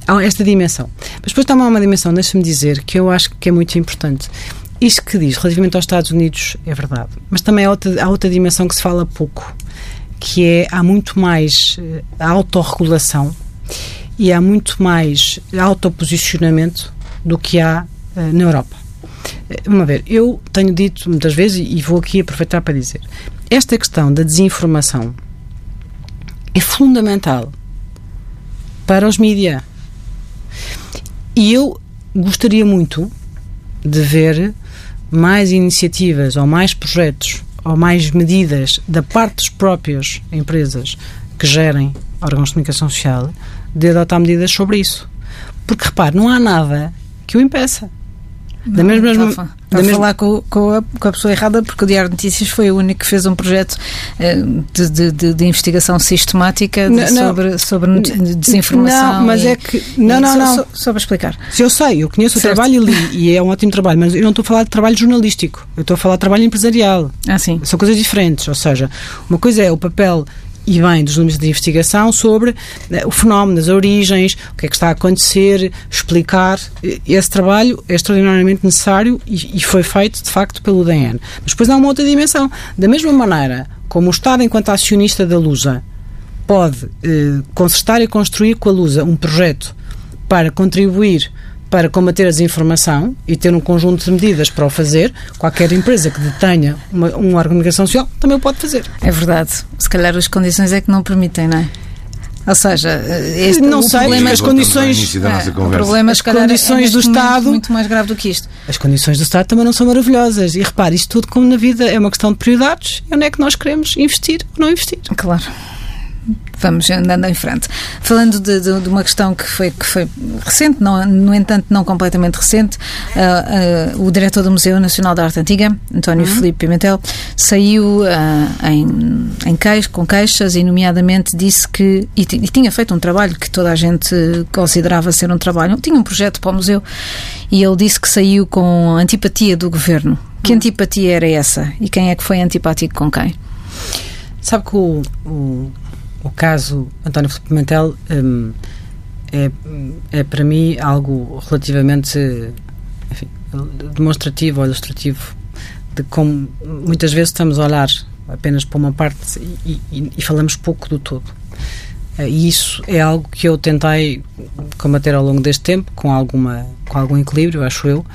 Há esta dimensão. Mas depois também há uma dimensão, deixa-me dizer, que eu acho que é muito importante. Isto que diz relativamente aos Estados Unidos é verdade, mas também há outra, há outra dimensão que se fala pouco, que é há muito mais uh, autorregulação e há muito mais autoposicionamento do que há uh, na Europa. Uh, vamos ver, eu tenho dito muitas vezes e vou aqui aproveitar para dizer, esta questão da desinformação é fundamental para os mídias. E eu gostaria muito de ver mais iniciativas ou mais projetos ou mais medidas da parte dos próprias empresas que gerem órgãos de comunicação social de adotar medidas sobre isso. Porque, repare, não há nada que o impeça. Da não, mesma, está, está da mesma... falar com, com, a, com, a, pessoa errada, porque o Diário de Notícias foi o único que fez um projeto uh, de, de, de, de, investigação sistemática não, sobre, sobre desinformação. Não, mas e, é que. Não, não, não. Só, só, para explicar. Se eu sei, eu conheço certo. o trabalho e li, e é um ótimo trabalho, mas eu não estou a falar de trabalho jornalístico, eu estou a falar de trabalho empresarial. Ah, sim. São coisas diferentes. Ou seja, uma coisa é o papel e vem dos números de investigação sobre né, o fenómeno, as origens, o que é que está a acontecer, explicar. Esse trabalho é extraordinariamente necessário e, e foi feito, de facto, pelo DN. Mas depois há uma outra dimensão. Da mesma maneira como o Estado, enquanto acionista da Lusa, pode eh, consertar e construir com a Lusa um projeto para contribuir para combater a desinformação e ter um conjunto de medidas para o fazer, qualquer empresa que detenha uma, uma organização social também o pode fazer. É verdade. Se calhar as condições é que não permitem, não é? Ou seja, este, não sei, problema, as condições, é, o problema, as condições é do Estado muito mais grave do que isto. As condições do Estado também não são maravilhosas. E repare, isto tudo como na vida é uma questão de prioridades. E onde é que nós queremos investir ou não investir? Claro. Vamos andando em frente. Falando de, de, de, uma questão que foi, que foi recente, não, no entanto não completamente recente, uh, uh, o diretor do Museu Nacional da Arte Antiga, António uhum. Filipe Pimentel, saiu uh, em, em queix, com queixas e nomeadamente disse que, e, e, tinha feito um trabalho que toda a gente considerava ser um trabalho, tinha um projeto para o museu e ele disse que saiu com antipatia do governo. Que uhum. antipatia era essa? E quem é que foi antipático com quem? Sabe que o, o o caso António Filipe Pimentel um, é, é para mim algo relativamente enfim, demonstrativo ou ilustrativo de como muitas vezes estamos a olhar apenas para uma parte e, e, e falamos pouco do todo. Eh, e isso é algo que eu tentei combater ao longo deste tempo, com, alguma, com algum equilíbrio, acho eu,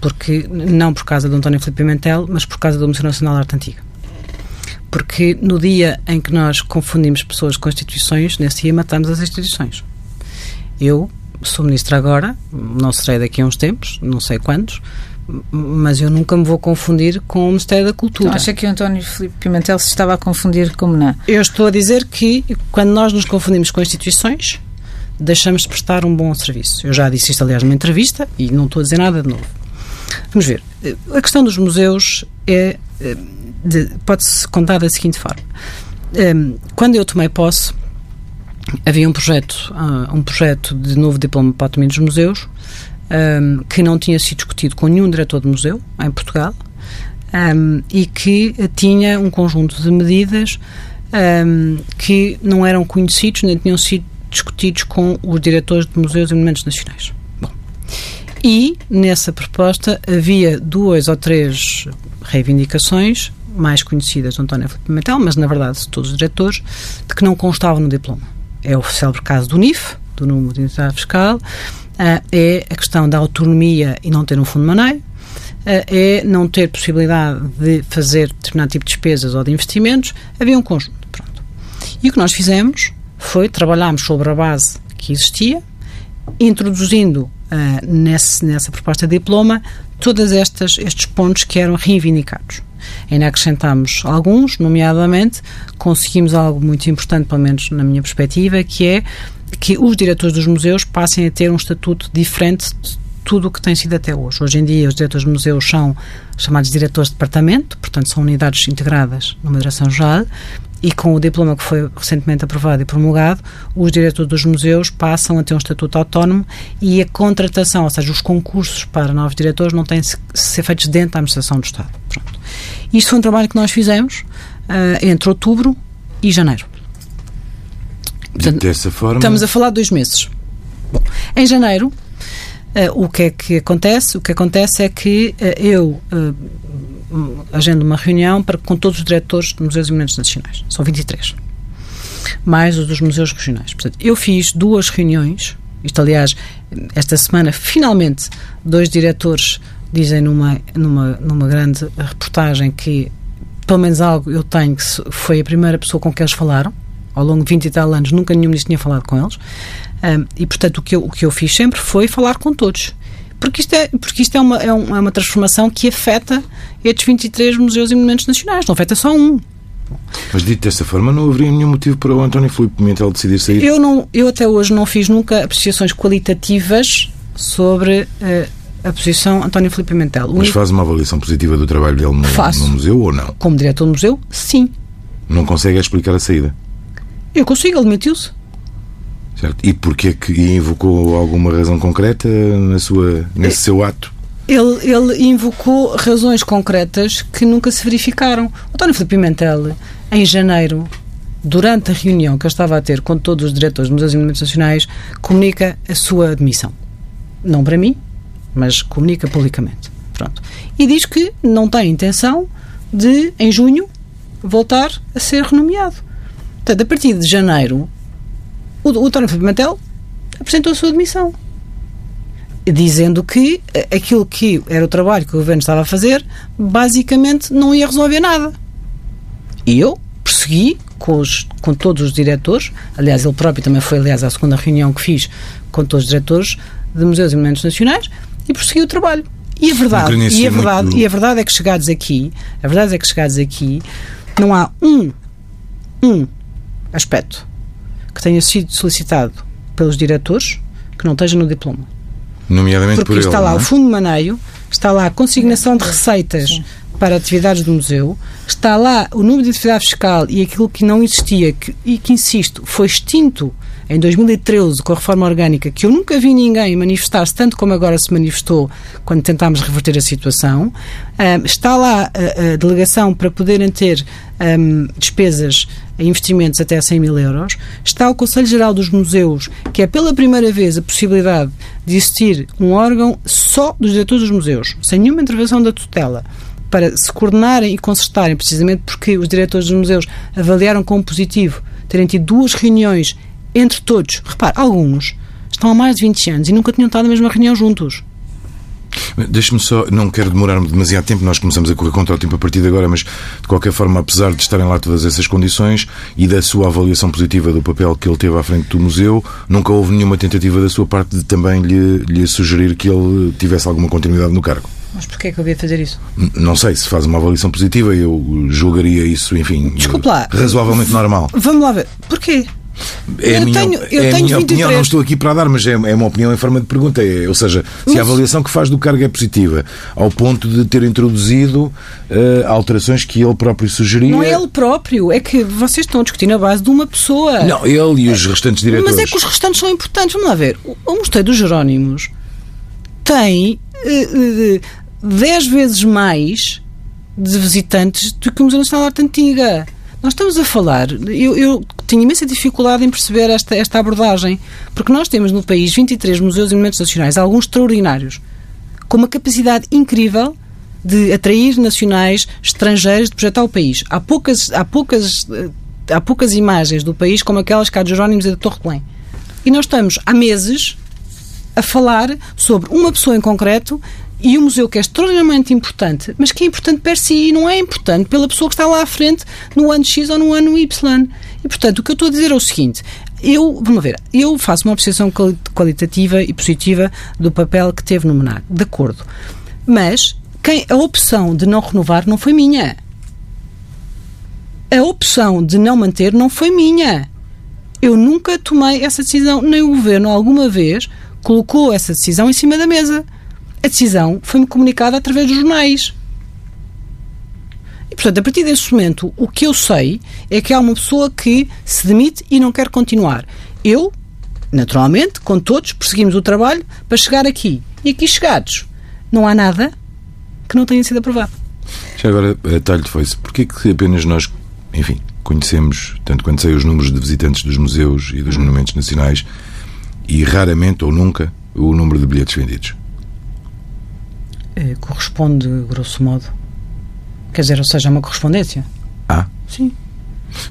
porque não por causa de António Filipe Pimentel, mas por causa do Museu Nacional de Arte Antiga porque no dia em que nós confundimos pessoas com instituições, nesse dia matamos as instituições. Eu sou ministra agora, não serei daqui a uns tempos, não sei quantos, mas eu nunca me vou confundir com o Ministério da Cultura. Então, acha que o António Filipe Pimentel se estava a confundir como não? Eu estou a dizer que quando nós nos confundimos com instituições, deixamos de prestar um bom serviço. Eu já disse isto, aliás, numa entrevista e não estou a dizer nada de novo. Vamos ver. A questão dos museus é pode-se contar da seguinte forma. Um, quando eu tomei posse, havia um projeto, uh, um projeto de novo diploma para a dos museus, um, que não tinha sido discutido com nenhum diretor de museu em Portugal um, e que tinha um conjunto de medidas que não eram conhecidos nem tinham sido discutidos com os diretores de museus e monumentos nacionais. Bom, e nessa proposta havia duas ou três reivindicações mais conhecidas do António Filipe Pimentel, mas na verdade de todos os diretores, de que não constavam no diploma. É o célebre caso do NIF, do número de identidade fiscal, uh, é a questão da autonomia e não ter um fundo de uh, é não ter possibilidade de fazer determinado tipo de despesas ou de investimentos, havia um conjunto. Pronto. E o que nós fizemos foi trabalharmos sobre a base que existia, introduzindo uh, nesse, nessa proposta de diploma todos estes pontos que eram reivindicados. Ainda acrescentamos alguns, nomeadamente, conseguimos algo muito importante, pelo menos na minha perspectiva, que é que os diretores dos museus passem a ter um estatuto diferente de tudo o que tem sido até hoje. Hoje em dia, os diretores de museus são chamados diretores de departamento, portanto, são unidades integradas numa direção-geral, e com o diploma que foi recentemente aprovado e promulgado, os diretores dos museus passam a ter um estatuto autónomo e a contratação, ou seja, os concursos para novos diretores não têm de ser feitos dentro da administração do Estado. Pronto. Isto foi um trabalho que nós fizemos uh, entre outubro e janeiro. Portanto, dessa forma... Estamos a falar de dois meses. Bom, em janeiro, Uh, o que é que acontece? O que acontece é que uh, eu agendo uma reunião para, com todos os diretores de museus e monumentos nacionais. São 23. Mais os dos museus regionais. Portanto, eu fiz duas reuniões. Isto, aliás, esta semana, finalmente, dois diretores dizem numa, numa, numa grande reportagem que, pelo menos algo eu tenho, que foi a primeira pessoa com quem eles falaram. Ao longo de 20 e tal anos, nunca nenhum ministro tinha falado com eles. Um, e, portanto, o que, eu, o que eu fiz sempre foi falar com todos. Porque isto é, porque isto é, uma, é, um, é uma transformação que afeta estes 23 museus e monumentos nacionais, não afeta só um. Mas dito dessa forma, não haveria nenhum motivo para o António Filipe Pimentel decidir sair? Eu, não, eu até hoje não fiz nunca apreciações qualitativas sobre uh, a posição António Filipe Pimentel. Mas faz uma avaliação positiva do trabalho dele no, no museu ou não? Como diretor do museu, sim. Não consegue explicar a saída? Eu consigo, ele demitiu-se. Certo. E porquê que invocou alguma razão concreta na sua, nesse seu ato? Ele, ele invocou razões concretas que nunca se verificaram. António Filipe Pimentel, em janeiro, durante a reunião que eu estava a ter com todos os diretores dos Museus e Monumentos Nacionais, comunica a sua admissão. Não para mim, mas comunica publicamente. Pronto. E diz que não tem intenção de, em junho, voltar a ser renomeado. Portanto, a partir de janeiro, o, o António Pimentel apresentou a sua demissão dizendo que eh, aquilo que era o trabalho que o governo estava a fazer basicamente não ia resolver nada. E eu persegui com, os, com todos os diretores, aliás, ele próprio também foi, aliás, à segunda reunião que fiz com todos os diretores de museus e monumentos nacionais e persegui o trabalho. E a verdade, e a verdade, muito... e a verdade é que chegados aqui, a verdade é que chegados aqui, não há um, um aspecto que tenha sido solicitado pelos diretores que não esteja no diploma. Nomeadamente Porque por está ele, lá não o é? fundo de maneio, está lá a consignação de receitas para atividades do museu, está lá o número de atividade fiscal e aquilo que não existia que, e que, insisto, foi extinto em 2013 com a reforma orgânica, que eu nunca vi ninguém manifestar-se tanto como agora se manifestou quando tentámos reverter a situação. Ahm, está lá a, a delegação para poderem ter ahm, despesas em investimentos até 100 mil euros. Está o Conselho Geral dos Museus, que é pela primeira vez a possibilidade de existir um órgão só dos diretores dos museus, sem nenhuma intervenção da tutela, para se coordenarem e consertarem, precisamente porque os diretores dos museus avaliaram como positivo terem tido duas reuniões entre todos. Repare, alguns estão há mais de 20 anos e nunca tinham estado na mesma reunião juntos. Deixe-me só, não quero demorar-me demasiado tempo, nós começamos a correr contra o tempo a partir de agora, mas de qualquer forma, apesar de estarem lá todas essas condições e da sua avaliação positiva do papel que ele teve à frente do museu, nunca houve nenhuma tentativa da sua parte de também lhe, lhe sugerir que ele tivesse alguma continuidade no cargo. Mas porquê é que eu devia fazer isso? Não sei, se faz uma avaliação positiva, eu julgaria isso, enfim, Desculpe lá. razoavelmente normal. Vamos lá ver. Porquê? É a Eu minha, tenho- eu é tenho minha 23. opinião, não estou aqui para dar, mas é, é uma opinião em forma de pergunta. É, ou seja, se a avaliação que faz do cargo é positiva, ao ponto de ter introduzido eh, alterações que ele próprio sugeria. Não é ele próprio, é que vocês estão a discutir na base de uma pessoa. Não, ele e os restantes diretores. Mas é que os restantes são importantes. Vamos lá ver. O Mosteiro dos Jerónimos tem eh, eh, 10 vezes mais de visitantes do que o Museu Nacional de Arte Antiga. Nós estamos a falar, eu, eu tenho imensa dificuldade em perceber esta, esta abordagem, porque nós temos no país 23 museus e monumentos nacionais, alguns extraordinários, com uma capacidade incrível de atrair nacionais estrangeiros, de projetar o país. Há poucas, há poucas, há poucas imagens do país como aquelas cá de Jerónimos e da Torre de Belém. E nós estamos há meses a falar sobre uma pessoa em concreto e um museu que é extraordinariamente importante, mas que é importante per si e não é importante pela pessoa que está lá à frente no ano X ou no ano Y. E, portanto, o que eu estou a dizer é o seguinte. Eu, vamos ver, eu faço uma apreciação quali- qualitativa e positiva do papel que teve no MENAG, de acordo. Mas quem, a opção de não renovar não foi minha. A opção de não manter não foi minha. Eu nunca tomei essa decisão, nem o governo alguma vez colocou essa decisão em cima da mesa. A decisão foi-me comunicada através dos jornais. E, portanto, a partir desse momento, o que eu sei é que há uma pessoa que se demite e não quer continuar. Eu, naturalmente, com todos, perseguimos o trabalho para chegar aqui. E aqui chegados, não há nada que não tenha sido aprovado. Já agora, a talho de foice, porquê que apenas nós, enfim, conhecemos, tanto quanto sei, os números de visitantes dos museus e dos monumentos nacionais e raramente ou nunca o número de bilhetes vendidos? Eh, corresponde, grosso modo. Quer dizer, ou seja, é uma correspondência. Ah? Sim.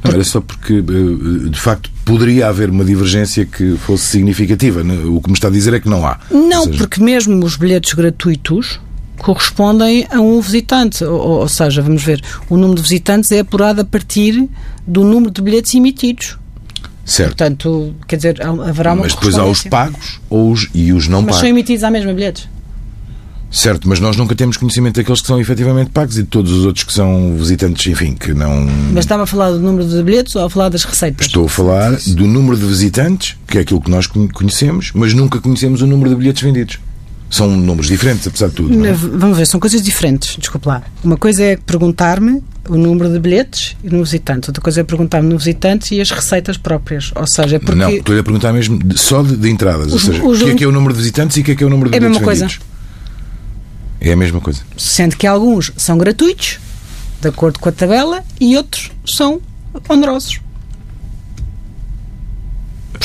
Não, era só porque, eh, de facto, poderia haver uma divergência que fosse significativa. né? O que me está a dizer é que não há. Não, seja, porque mesmo os bilhetes gratuitos correspondem a um visitante. Ou, ou seja, vamos ver, o número de visitantes é apurado a partir do número de bilhetes emitidos. Certo. Portanto, quer dizer, haverá uma Mas depois há os pagos ou os, e os não Mas são pagos. emitidos à mesma bilhetes. Certo, mas nós nunca temos conhecimento daqueles que são efetivamente pagos e de todos os outros que são visitantes, enfim, que não. Mas estava a falar do número de bilhetes ou a falar das receitas? Estou a falar do número de visitantes, que é aquilo que nós conhe- conhecemos, mas nunca conhecemos o número de bilhetes vendidos. São números diferentes, apesar de tudo. é? Vamos ver, são coisas diferentes. Desculpe lá. Uma coisa é perguntar-me o número de bilhetes e no visitante. Outra coisa é perguntar-me no visitante e as receitas próprias. Ou seja, é porque. Não, estou-lhe a perguntar mesmo só de, de entradas. Os- ou seja, o que é que é o número de visitantes e o que é que é o número de É a bilhetes mesma coisa. É a mesma coisa. Sendo que alguns são gratuitos, de acordo com a tabela, e outros são onerosos.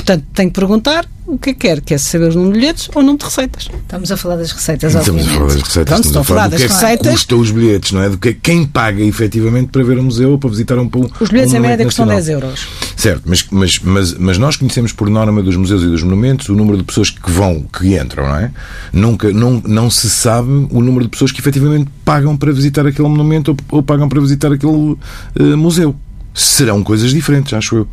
Portanto, tenho que perguntar o que é que quer. Quer saber os números de bilhetes ou o número de receitas? Estamos a falar das receitas, Estamos a obviamente. falar das receitas, Pronto, estamos a falar das que é que receitas. custa os bilhetes, não é? Do que é quem paga efetivamente para ver um museu ou para visitar um, um Os bilhetes um em média custam nacional. 10 euros. Certo, mas, mas, mas, mas nós conhecemos por norma dos museus e dos monumentos o número de pessoas que vão, que entram, não é? Nunca, não, não se sabe o número de pessoas que efetivamente pagam para visitar aquele monumento ou, ou pagam para visitar aquele eh, museu. Serão coisas diferentes, acho eu.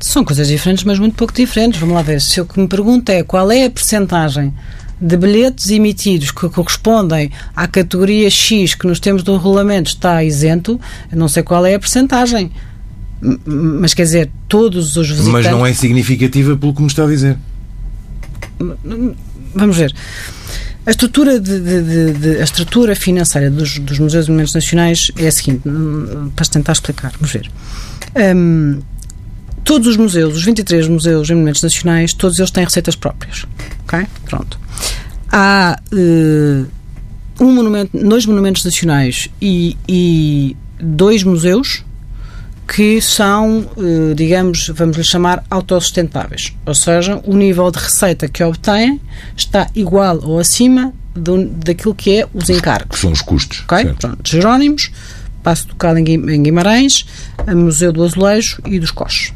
São coisas diferentes, mas muito pouco diferentes. Vamos lá ver. Se o que me pergunta é qual é a percentagem de bilhetes emitidos que correspondem à categoria X que nos temos do regulamento está isento, não sei qual é a percentagem. Mas quer dizer, todos os visitantes. Mas não é significativa pelo que me está a dizer. Vamos ver. A estrutura, de, de, de, a estrutura financeira dos, dos Museus e Monumentos Nacionais é a seguinte, para tentar explicar, vamos ver. Um, todos os museus, os 23 museus e monumentos nacionais, todos eles têm receitas próprias. Ok? Pronto. Há uh, um monumento, dois monumentos nacionais e, e dois museus que são, uh, digamos, vamos lhe chamar autossustentáveis. Ou seja, o nível de receita que obtêm está igual ou acima do, daquilo que é os encargos. Que são os custos. Ok? Pronto. Jerónimos, Passo Tocado em Guimarães, Museu do Azulejo e dos Coches.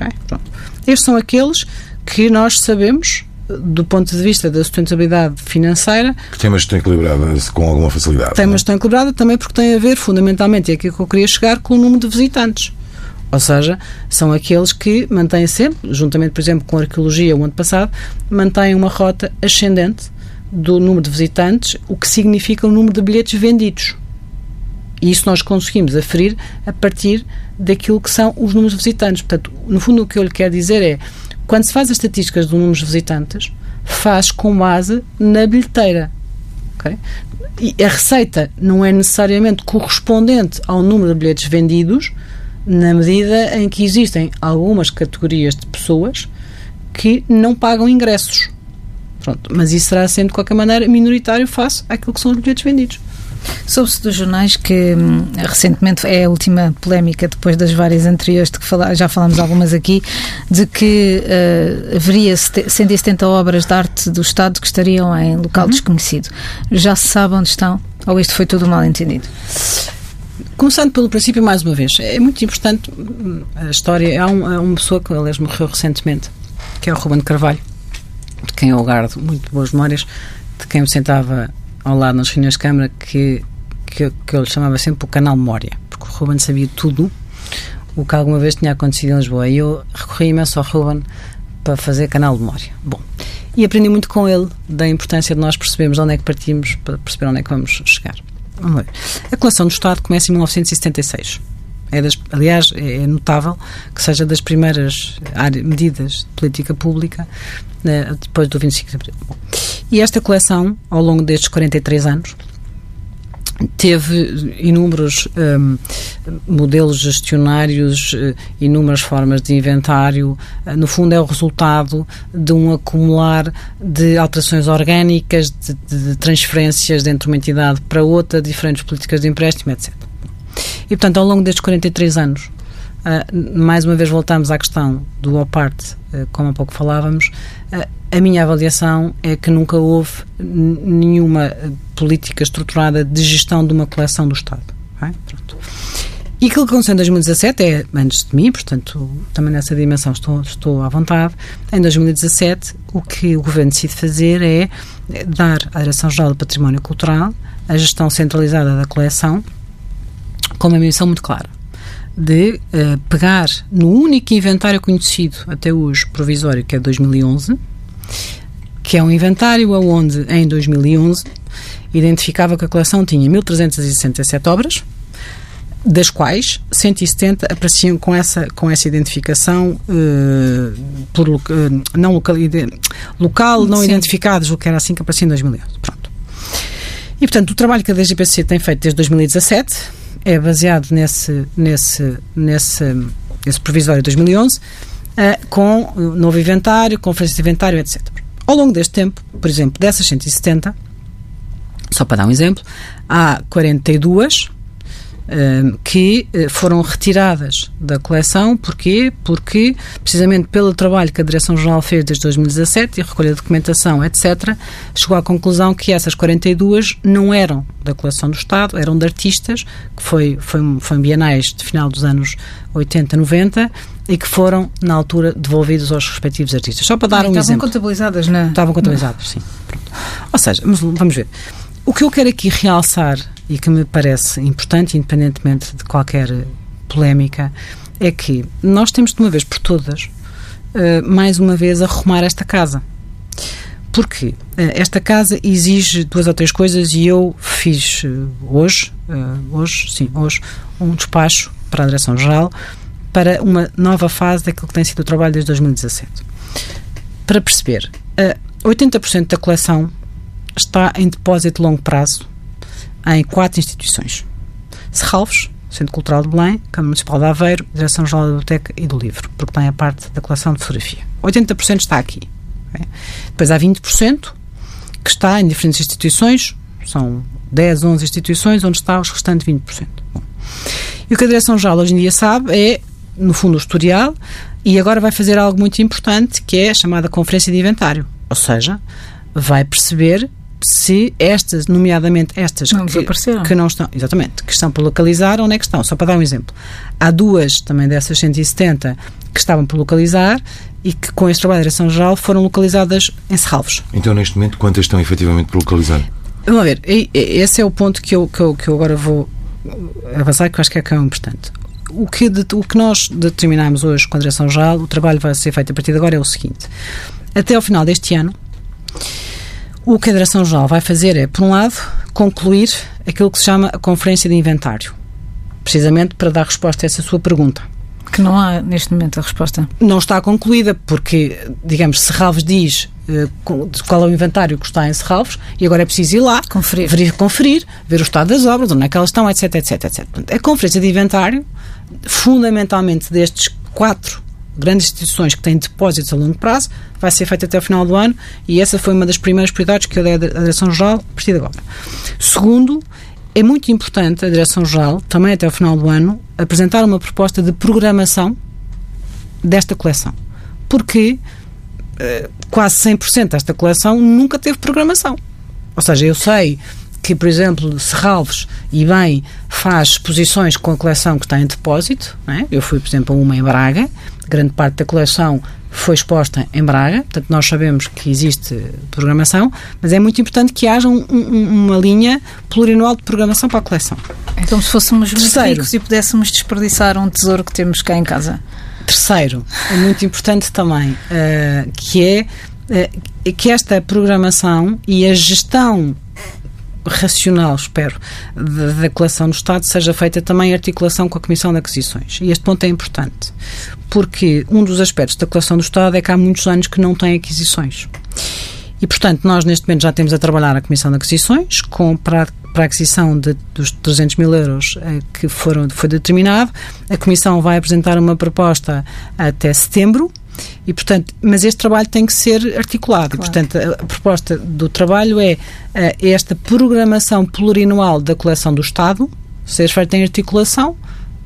Okay? Pronto. Estes são aqueles que nós sabemos do ponto de vista da sustentabilidade financeira. Que tem uma gestão equilibrada com alguma facilidade. Tem uma é? gestão equilibrada também porque tem a ver, fundamentalmente, e é aqui que eu queria chegar, com o número de visitantes. Ou seja, são aqueles que mantêm sempre, juntamente, por exemplo, com a arqueologia o ano passado, mantêm uma rota ascendente do número de visitantes, o que significa o número de bilhetes vendidos. E isso nós conseguimos aferir a partir daquilo que são os números de visitantes. Portanto, no fundo, o que eu lhe quero dizer é quando se faz as estatísticas do número de visitantes, faz com base na bilheteira. Okay? E a receita não é necessariamente correspondente ao número de bilhetes vendidos, na medida em que existem algumas categorias de pessoas que não pagam ingressos. Pronto, mas isso será sendo de qualquer maneira minoritário face àquilo que são os bilhetes vendidos. Soube-se dos jornais que hum, recentemente é a última polémica depois das várias anteriores de que fala, já falámos algumas aqui, de que uh, haveria 170 obras de arte do Estado que estariam em local uhum. desconhecido. Já se sabe onde estão? Ou isto foi tudo mal entendido? Começando pelo princípio, mais uma vez, é muito importante hum, a história. Há, um, há uma pessoa que, aliás, morreu recentemente, que é o Ruben de Carvalho, de quem eu guardo muito boas memórias, de quem me sentava ao lado nas reuniões de Câmara que, que, que eu lhe chamava sempre o canal Memória, porque o Ruben sabia tudo o que alguma vez tinha acontecido em Lisboa. E eu recorri imenso ao Ruben para fazer canal de memória. Bom, e aprendi muito com ele da importância de nós percebermos de onde é que partimos para perceber onde é que vamos chegar. A coleção do Estado começa em 1976. É das, aliás, é notável que seja das primeiras medidas de política pública né, depois do 25 de Abril. Bom, e esta coleção, ao longo destes 43 anos, teve inúmeros um, modelos gestionários, uh, inúmeras formas de inventário. Uh, no fundo, é o resultado de um acumular de alterações orgânicas, de, de, transferências de entre uma entidade para outra, diferentes políticas de empréstimo, etc. E, portanto, ao longo destes 43 anos, uh, mais uma vez voltamos à questão do OPART, como há pouco falávamos, a minha avaliação é que nunca houve nenhuma política estruturada de gestão de uma coleção do Estado. É? E aquilo que aconteceu em 2017 é antes de mim, portanto, também nessa dimensão estou, estou à vontade. Em 2017, o que o Governo decide fazer é dar à Direção-Geral do Património Cultural a gestão centralizada da coleção com uma missão muito clara de uh, pegar no único inventário conhecido até hoje provisório, que é 2011, que é um inventário onde, em 2011, identificava que a coleção tinha 1.367 obras, das quais 170 apareciam com essa, com essa identificação uh, por uh, não local, local não Sim. identificados, o que era assim que aparecia em 2011. Pronto. E, portanto, o trabalho que a DGPC tem feito desde 2017 é baseado nesse, nesse, nesse, nesse provisório de 2011, uh, com novo inventário, conferência de inventário, etc. Ao longo deste tempo, por exemplo, dessas 170, só para dar um exemplo, há 42 Ehm, que eh, foram retiradas da coleção. Porquê? Porque, precisamente pelo trabalho que a Direção-Geral fez desde 2017 e recolha de documentação, etc., chegou à conclusão que essas 42 não eram da coleção do Estado, eram de artistas, que foi, foi, foi em bienais de final dos anos 80, 90, e que foram, na altura, devolvidos aos respectivos artistas. Só para dar ah, um estavam exemplo. Estavam contabilizadas, não é? Estavam contabilizadas, sim. Pronto. Ou seja, vamos ver. O que eu quero aqui realçar e que me parece importante, independentemente de qualquer polémica, é que nós temos de uma vez por todas, uh, mais uma vez, arrumar esta casa. Porque uh, esta casa exige duas ou três coisas e eu fiz uh, hoje, hoje, sim, hoje, um despacho para a Direção-Geral para uma nova fase daquilo que tem sido o trabalho desde 2017. Para perceber, uh, 80% da coleção está em depósito de longo prazo em quatro instituições. Serralves, Centro Cultural de Belém, Câmara Municipal de Aveiro, Direção-Geral da Biblioteca e do Livro, porque tem a parte da coleção de fotografia. 80% está aqui. Okay? Depois há 20% que está em diferentes instituições, são 10, 11 instituições, onde está os restantes 20%. Bom. E o que a Direção-Geral hoje em dia sabe é, no fundo, o historial, e agora vai fazer algo muito importante, que é a chamada Conferência de Inventário. Ou seja, vai perceber se estas, nomeadamente estas não que, que, não estão, exatamente, que estão por localizar, onde é que estão? Só para dar um exemplo. Há duas também dessas 170 que estavam por localizar e que com este trabalho de direção-geral foram localizadas em Serralvos. Então, neste momento, quantas estão efetivamente por localizar? Vamos ver, esse é o ponto que eu, que eu, que eu agora vou avançar, que eu acho que é, que é importante. O que, de, o que nós determinamos hoje com a direção-geral, o trabalho vai ser feito a partir de agora, é o seguinte. Até ao final deste ano, o que a Direção-Geral vai fazer é, por um lado, concluir aquilo que se chama a Conferência de Inventário, precisamente para dar resposta a essa sua pergunta. Que não há neste momento a resposta. Não está concluída, porque, digamos, Serralves diz uh, qual é o inventário que está em Serralves e agora é preciso ir lá, conferir. Ver, conferir, ver o estado das obras, onde é que elas estão, etc, etc, etc. Portanto, a conferência de inventário, fundamentalmente destes quatro grandes instituições que têm depósitos a longo prazo, vai ser feita até o final do ano e essa foi uma das primeiras prioridades que eu dei à Direção-Geral a partir de agora. Segundo, é muito importante a Direção-Geral, também até o final do ano, apresentar uma proposta de programação desta coleção. Porque uh, quase 100% desta coleção nunca teve programação. Ou seja, eu sei que, por exemplo, Serralves e bem faz exposições com a coleção que está em depósito. É? Eu fui, por exemplo, a uma em Braga, grande parte da coleção foi exposta em Braga, portanto nós sabemos que existe programação, mas é muito importante que haja um, um, uma linha plurianual de programação para a coleção. É como se fôssemos muito ricos e pudéssemos desperdiçar um tesouro que temos cá em casa. Terceiro, é muito importante também, uh, que é uh, que esta programação e a gestão racional, espero, da, coleção do Estado seja feita também articulação com a Comissão de Aquisições. E este ponto é importante, porque um dos aspectos da coleção do Estado é que há muitos anos que não tem aquisições. E, portanto, nós neste momento já temos a trabalhar a Comissão de Aquisições com, para, para a aquisição de, dos 300 mil euros eh, que foram, foi determinado. A Comissão vai apresentar uma proposta até setembro e, portanto, mas este trabalho tem que ser articulado. Claro. E, portanto, a proposta do trabalho é uh, esta programação plurianual da coleção do Estado ser feita em articulação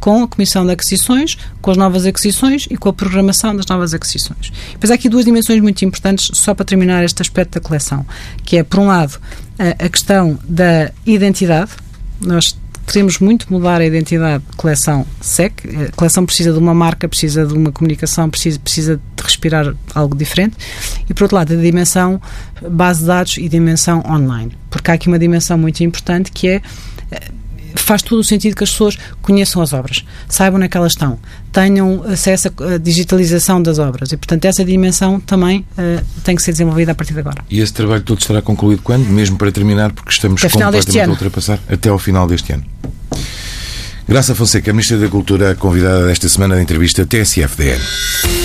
com a Comissão de Aquisições, com as novas aquisições e com a programação das novas aquisições. Depois há aqui duas dimensões muito importantes, só para terminar este aspecto da coleção, que é, por um lado, a, a questão da identidade. Nós queremos muito mudar a identidade de coleção SEC. A coleção precisa de uma marca, precisa de uma comunicação, precisa, precisa de respirar algo diferente. E, por outro lado, a dimensão base de dados e dimensão online. Porque há aqui uma dimensão muito importante que é faz todo o sentido que as pessoas conheçam as obras, saibam onde é que elas estão, tenham acesso à digitalização das obras e, portanto, essa dimensão também uh, tem que ser desenvolvida a partir de agora. E esse trabalho todo estará concluído quando? Mesmo para terminar, porque estamos até completamente a ultrapassar até ao final deste ano. Graça Fonseca, Ministra da Cultura, convidada desta semana da entrevista TSF-DN.